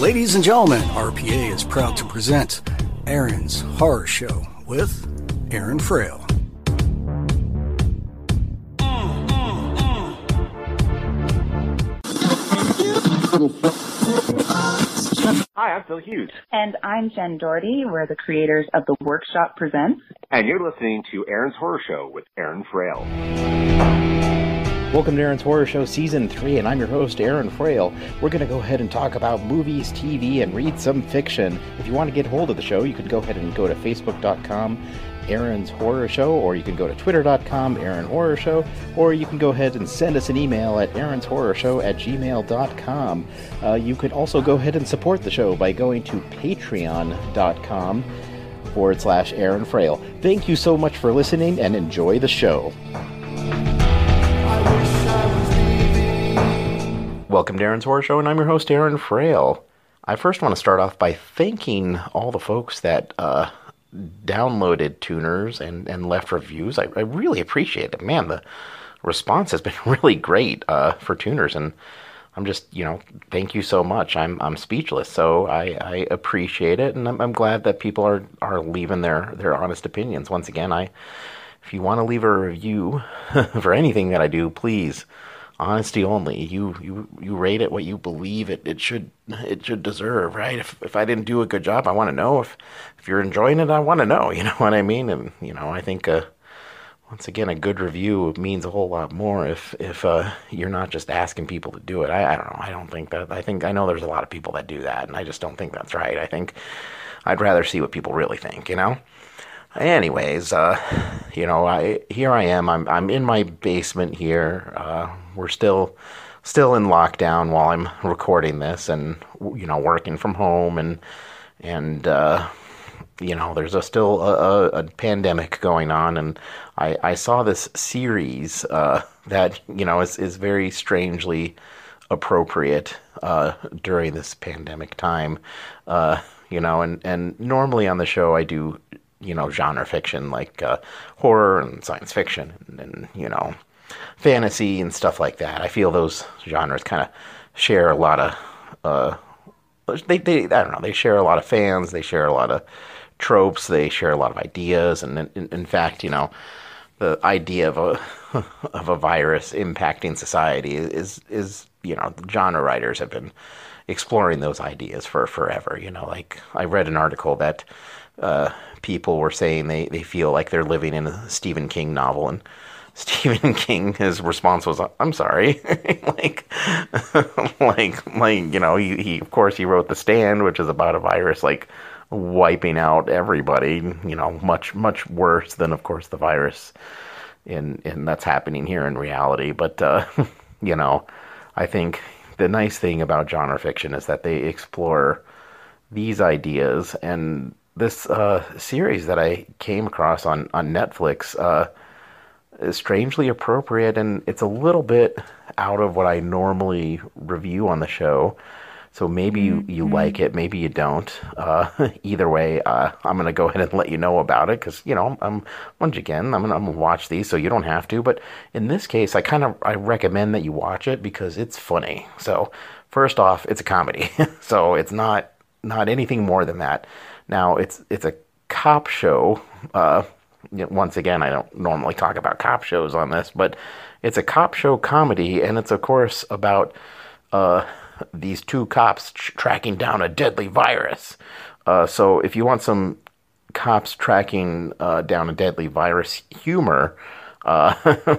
Ladies and gentlemen, RPA is proud to present Aaron's Horror Show with Aaron Frale. Hi, I'm Phil Hughes, And I'm Jen Doherty. We're the creators of The Workshop Presents. and you're listening to Aaron's Horror Show with Aaron Frale. Welcome to Aaron's Horror Show Season 3, and I'm your host, Aaron Frale. We're going to go ahead and talk about movies, TV, and read some fiction. If you want to get hold of the show, you can go ahead and go to facebook.com, Aaron's Horror Show, or you can go to twitter.com, Aaron Horror Show, or you can go ahead and send us an email at Aaron's Horror Show at gmail.com. Uh, you can also go ahead and support the show by going to patreon.com forward slash Aaron Frale. Thank you so much for listening and enjoy the show. Welcome to Aaron's Horror Show, and I'm your host, Aaron Frale. I first want to start off by thanking all the folks that uh, downloaded tuners and, and left reviews. I, I really appreciate it. Man, the response has been really great uh, for tuners, and I'm just, you know, thank you so much. I'm I'm speechless. So I, I appreciate it, and I'm, I'm glad that people are, are leaving their, their honest opinions. Once again, I if you want to leave a review for anything that I do, please honesty only. You you you rate it what you believe it, it should it should deserve, right? If if I didn't do a good job, I want to know. If if you're enjoying it, I want to know. You know what I mean? And you know, I think uh, once again, a good review means a whole lot more if if uh, you're not just asking people to do it. I, I don't know. I don't think that. I think I know there's a lot of people that do that, and I just don't think that's right. I think I'd rather see what people really think. You know. Anyways, uh, you know, I here I am. I'm I'm in my basement here. Uh, we're still still in lockdown while I'm recording this, and you know, working from home, and and uh, you know, there's a still a, a, a pandemic going on, and I I saw this series uh, that you know is is very strangely appropriate uh, during this pandemic time. Uh, you know, and and normally on the show I do you know genre fiction like uh, horror and science fiction and, and you know fantasy and stuff like that. I feel those genres kind of share a lot of uh, they they I don't know they share a lot of fans. They share a lot of tropes. They share a lot of ideas. And in, in fact, you know, the idea of a of a virus impacting society is is you know genre writers have been exploring those ideas for forever. You know, like I read an article that uh, people were saying they, they feel like they're living in a Stephen King novel, and Stephen King his response was, "I'm sorry," like like like you know he, he of course he wrote The Stand, which is about a virus like wiping out everybody. You know, much much worse than of course the virus in and that's happening here in reality. But uh, you know, I think the nice thing about genre fiction is that they explore these ideas and this uh, series that I came across on on Netflix uh, is strangely appropriate, and it's a little bit out of what I normally review on the show. So maybe you, you like it, maybe you don't. Uh, either way, uh, I'm gonna go ahead and let you know about it because you know I'm once again I'm gonna watch these, so you don't have to. But in this case, I kind of I recommend that you watch it because it's funny. So first off, it's a comedy, so it's not not anything more than that. Now it's it's a cop show, uh, once again, I don't normally talk about cop shows on this, but it's a cop show comedy, and it's of course about uh, these two cops tr- tracking down a deadly virus. Uh, so if you want some cops tracking uh, down a deadly virus humor, uh,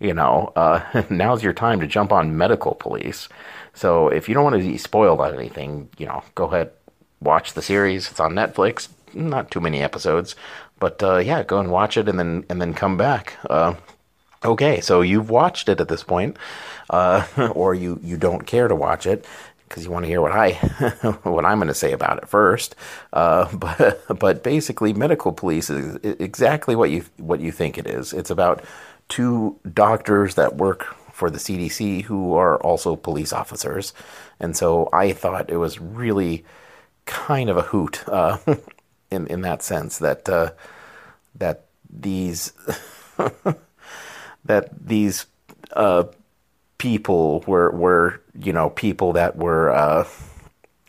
you know, uh, now's your time to jump on Medical Police. So if you don't want to be spoiled on anything, you know, go ahead, watch the series. It's on Netflix. Not too many episodes, but uh, yeah, go and watch it and then and then come back. Uh, okay, so you've watched it at this point, uh, or you you don't care to watch it because you want to hear what I what I'm going to say about it first. Uh, but but basically, medical police is exactly what you what you think it is. It's about two doctors that work for the CDC who are also police officers, and so I thought it was really kind of a hoot uh, in in that sense that uh, that these that these uh, people were were you know people that were uh,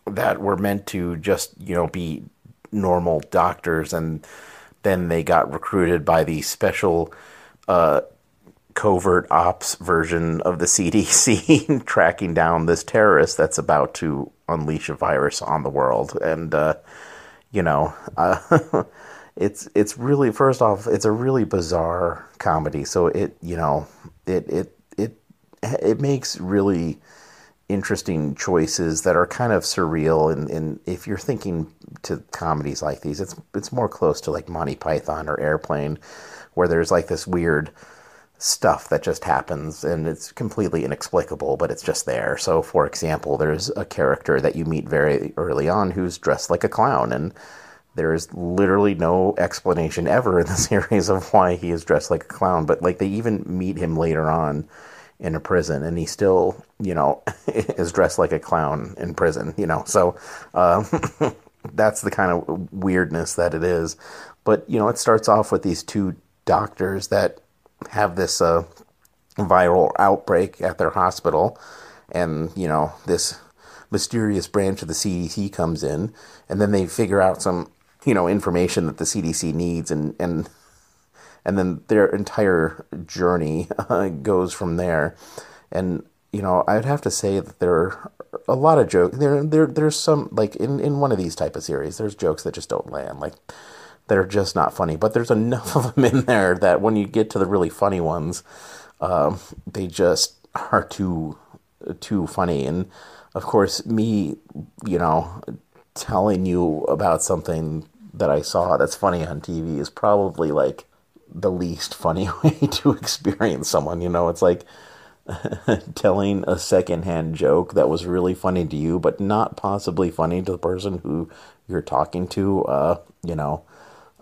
that were meant to just you know be normal doctors and then they got recruited by the special uh, covert ops version of the CDC tracking down this terrorist that's about to unleash a virus on the world. And uh, you know uh, it's it's really first off it's a really bizarre comedy. So it you know it it it it makes really interesting choices that are kind of surreal. And, and if you're thinking to comedies like these it's it's more close to like Monty Python or Airplane where there's like this weird stuff that just happens and it's completely inexplicable but it's just there. So for example there's a character that you meet very early on who's dressed like a clown and there's literally no explanation ever in the series of why he is dressed like a clown but like they even meet him later on in a prison and he still you know is dressed like a clown in prison you know? So uh, that's the kind of weirdness that it is. But you know it starts off with these two doctors that have this uh, viral outbreak at their hospital and you know this mysterious branch of the CDC comes in and then they figure out some you know information that the CDC needs and and and then their entire journey uh, goes from there. And you know, I'd have to say that there are a lot of jokes. There, there, there's some like in in one of these type of series. There's jokes that just don't land, like that are just not funny. But there's enough of them in there that when you get to the really funny ones, um, they just are too too funny. And of course, me, you know, telling you about something that I saw that's funny on TV is probably like the least funny way to experience someone. You know, it's like telling a secondhand joke that was really funny to you, but not possibly funny to the person who you're talking to. Uh, you know,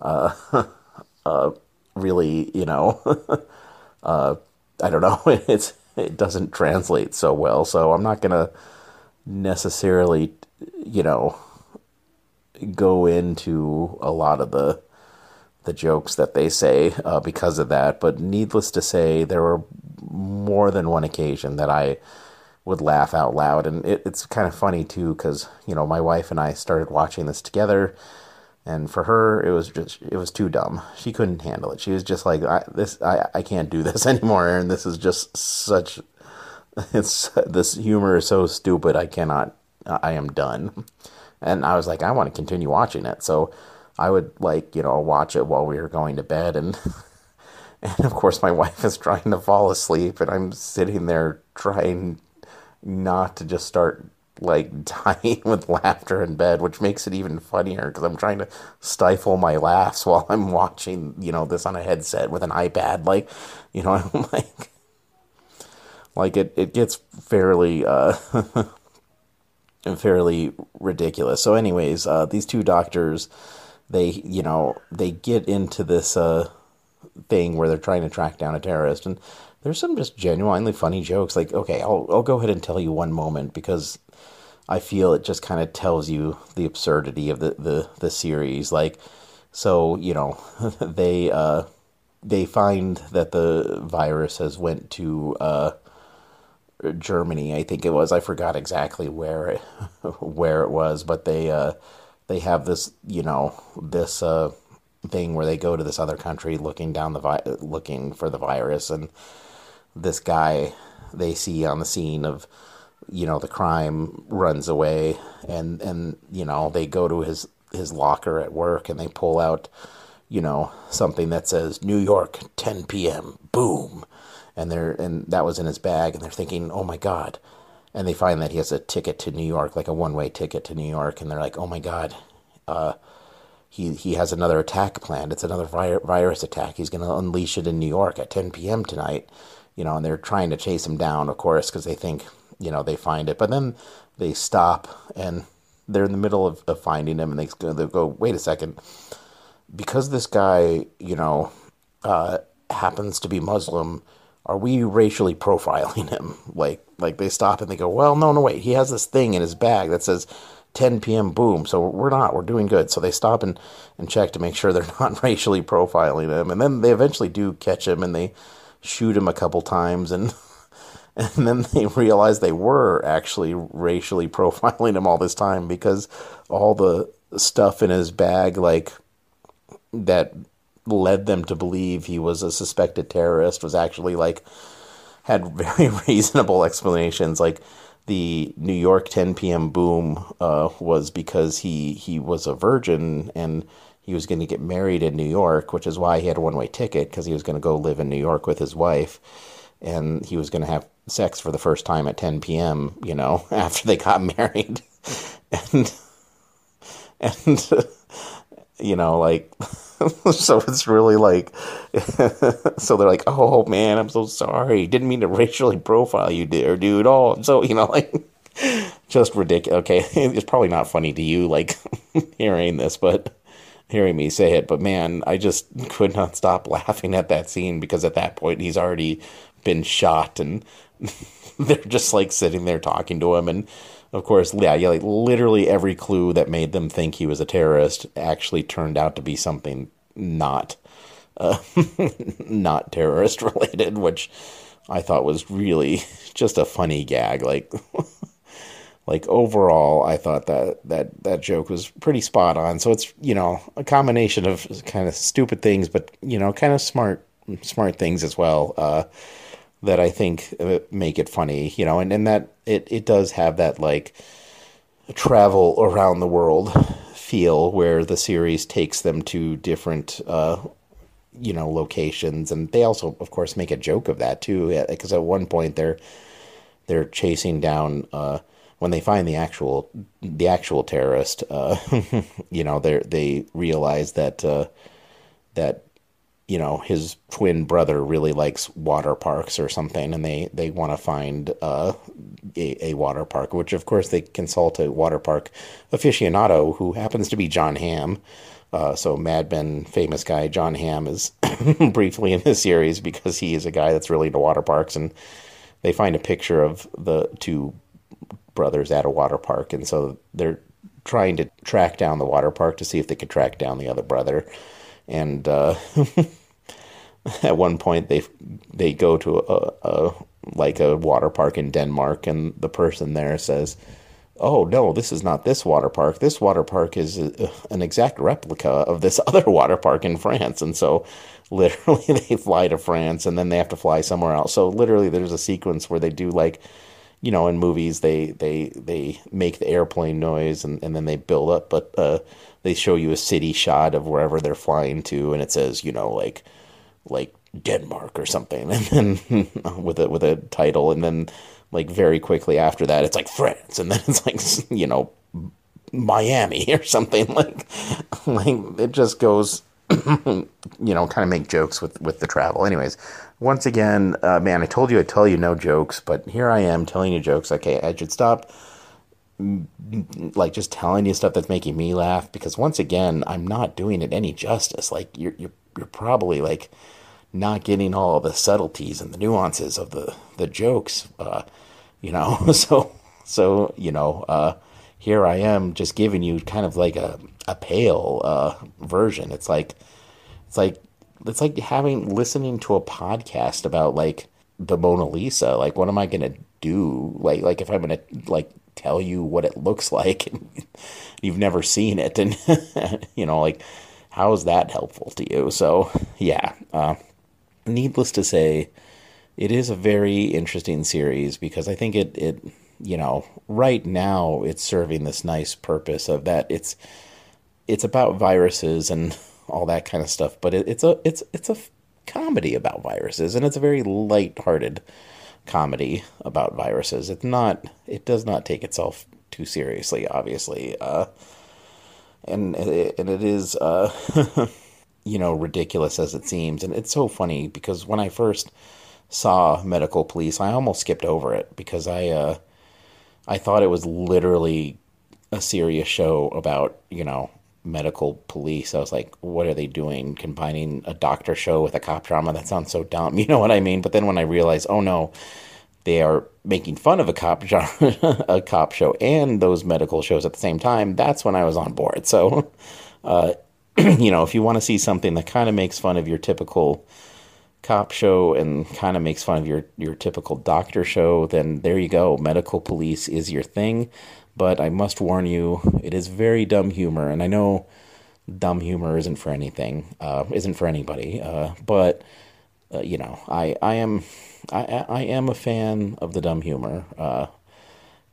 really, you know, uh, I don't know. It's it doesn't translate so well, so I'm not gonna necessarily, you know, go into a lot of the the jokes that they say uh, because of that. But needless to say, there were more than one occasion that I would laugh out loud, and it, it's kind of funny too because you know my wife and I started watching this together, and for her it was just it was too dumb. She couldn't handle it. She was just like, I, "This I I can't do this anymore, Aaron. This is just such." It's this humor is so stupid. I cannot. I am done. And I was like, I want to continue watching it. So I would like, you know, watch it while we were going to bed and and of course my wife is trying to fall asleep and I'm sitting there trying not to just start like dying with laughter in bed, which makes it even funnier because I'm trying to stifle my laughs while I'm watching, you know, this on a headset with an iPad. Like, you know, I'm like, like it, it gets fairly, uh, fairly ridiculous. So, anyways, uh, these two doctors they you know they get into this uh, thing where they're trying to track down a terrorist and there's some just genuinely funny jokes. Like okay I'll I'll go ahead and tell you one moment because I feel it just kind of tells you the absurdity of the the the series. Like so you know they uh they find that the virus has went to uh Germany I think it was. I forgot exactly where it where it was but they uh they have this, you know, this uh, thing where they go to this other country looking down the vi- looking for the virus, and this guy they see on the scene of you know the crime runs away, and and you know they go to his his locker at work and they pull out you know something that says New York 10 p.m. boom and they're and that was in his bag and they're thinking oh my god and they find that he has a ticket to New York like a one-way ticket to New York and they're like oh my god uh, he he has another attack planned it's another vi- virus attack he's going to unleash it in New York at 10 p.m. tonight you know and they're trying to chase him down of course because they think you know they find it but then they stop and they're in the middle of, of finding him, and they go, they go, wait a second, because this guy, you know, uh, happens to be Muslim, are we racially profiling him? Like, like they stop and they go, well, no, no, wait, he has this thing in his bag that says 10 p.m. boom, so we're not, we're doing good. So they stop and, and check to make sure they're not racially profiling him, and then they eventually do catch him, and they shoot him a couple times, and and then they realized they were actually racially profiling him all this time because all the stuff in his bag like that led them to believe he was a suspected terrorist was actually like had very reasonable explanations like the New York 10 p.m. boom uh, was because he he was a virgin and he was going to get married in New York, which is why he had a one way ticket because he was going to go live in New York with his wife, and he was going to have sex for the first time at 10 p.m., you know, after they got married. and, and, you know, like, so it's really like, so they're like, oh man, I'm so sorry. Didn't mean to racially profile you, dear dude. Oh, so, you know, like, just ridiculous. Okay, it's probably not funny to you, like, hearing this, but hearing me say it, but man, I just could not stop laughing at that scene because at that point he's already been shot and they're just like sitting there talking to him. And of course yeah, yeah like literally every clue that made them think he was a terrorist actually turned out to be something not uh, not terrorist related which i thought was really just a funny gag like like overall i thought that that that joke was pretty spot on so it's you know a combination of kind of stupid things but you know kind of smart smart things as well uh, that I think uh, make it funny, you know, and, and that it, it does have that like travel around the world feel where the series takes them to different, uh, you know, locations. And they also, of course, make a joke of that too, because at one point they're, they're chasing down, uh, when they find the actual, the actual terrorist, uh, you know, they they realize that, uh, that you know his twin brother really likes water parks or something and they they want to find uh, a, a water park which of course they consult a water park aficionado who happens to be Jon Hamm. Uh, so Mad Men famous guy Jon Hamm is briefly in this series because he is a guy that's really into water parks and they find a picture of the two brothers at a water park and so they're trying to track down the water park to see if they could track down the other brother and uh, at one point they they go to a, a like a water park in Denmark, and the person there says, "Oh no, this is not this water park. This water park is a, an exact replica of this other water park in France." And so, literally, they fly to France, and then they have to fly somewhere else. So literally, there's a sequence where they do like you know, in movies they they they make the airplane noise and, and then they build up, but uh, they show you a city shot of wherever they're flying to, and it says, you know, like like Denmark or something, and then with a with a title, and then like very quickly after that, it's like France, and then it's like you know Miami or something. Like like it just goes you know kind of make jokes with with the travel. Anyways once again uh, man i told you i'd tell you no jokes but here i am telling you jokes. Okay i should stop like just telling you stuff that's making me laugh because once again i'm not doing it any justice. Like you're you're, you're probably like not getting all the subtleties and the nuances of the the jokes uh, you know? So so you know uh, here i am just giving you kind of like a a pale uh, version. It's like it's like it's like having listening to a podcast about like the mona lisa like what am i gonna do like like if i'm gonna like tell you what it looks like and you've never seen it and you know like how is that helpful to you? So, yeah, uh, needless to say, it is a very interesting series because I think it, it, you know, right now it's serving this nice purpose of that it's, it's about viruses and all that kind of stuff, but it, it's a, it's, it's a comedy about viruses and it's a very light-hearted comedy about viruses. It's not, it does not take itself too seriously, obviously. Uh, and and it is uh, you know ridiculous as it seems, and it's so funny because when I first saw Medical Police, I almost skipped over it because I uh, I thought it was literally a serious show about you know medical police. I was like, what are they doing? Combining a doctor show with a cop drama? That sounds so dumb. You know what I mean? But then when I realized, oh no, they are making fun of a cop a cop show and those medical shows at the same time, that's when I was on board. So, uh, you know, if you want to see something that kind of makes fun of your typical cop show and kind of makes fun of your your typical doctor show, then there you go. Medical Police is your thing. But I must warn you, it is very dumb humor, and I know dumb humor isn't for anything, uh, isn't for anybody. Uh, but uh, you know, I I am I I am a fan of the dumb humor. Uh,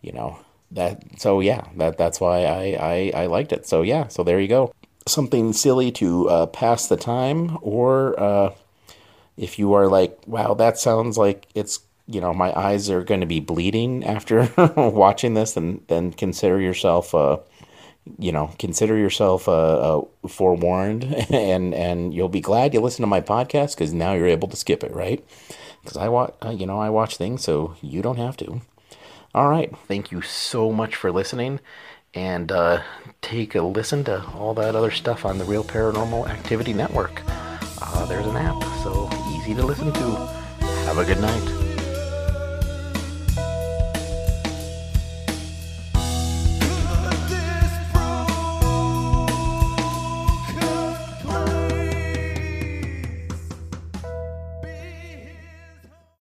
you know that so yeah that that's why I, I I liked it. So yeah, so there you go. Something silly to uh, pass the time, or uh, if you are like, wow, that sounds like it's you know my eyes are going to be bleeding after watching this, then then consider yourself uh, you know, consider yourself uh, uh, forewarned, and and you'll be glad you listened to my podcast because now you're able to skip it, right? Because I watch, uh, you know, I watch things, so you don't have to. All right, thank you so much for listening, and uh, take a listen to all that other stuff on the Real Paranormal Activity Network. Uh, there's an app, so easy to listen to. Have a good night.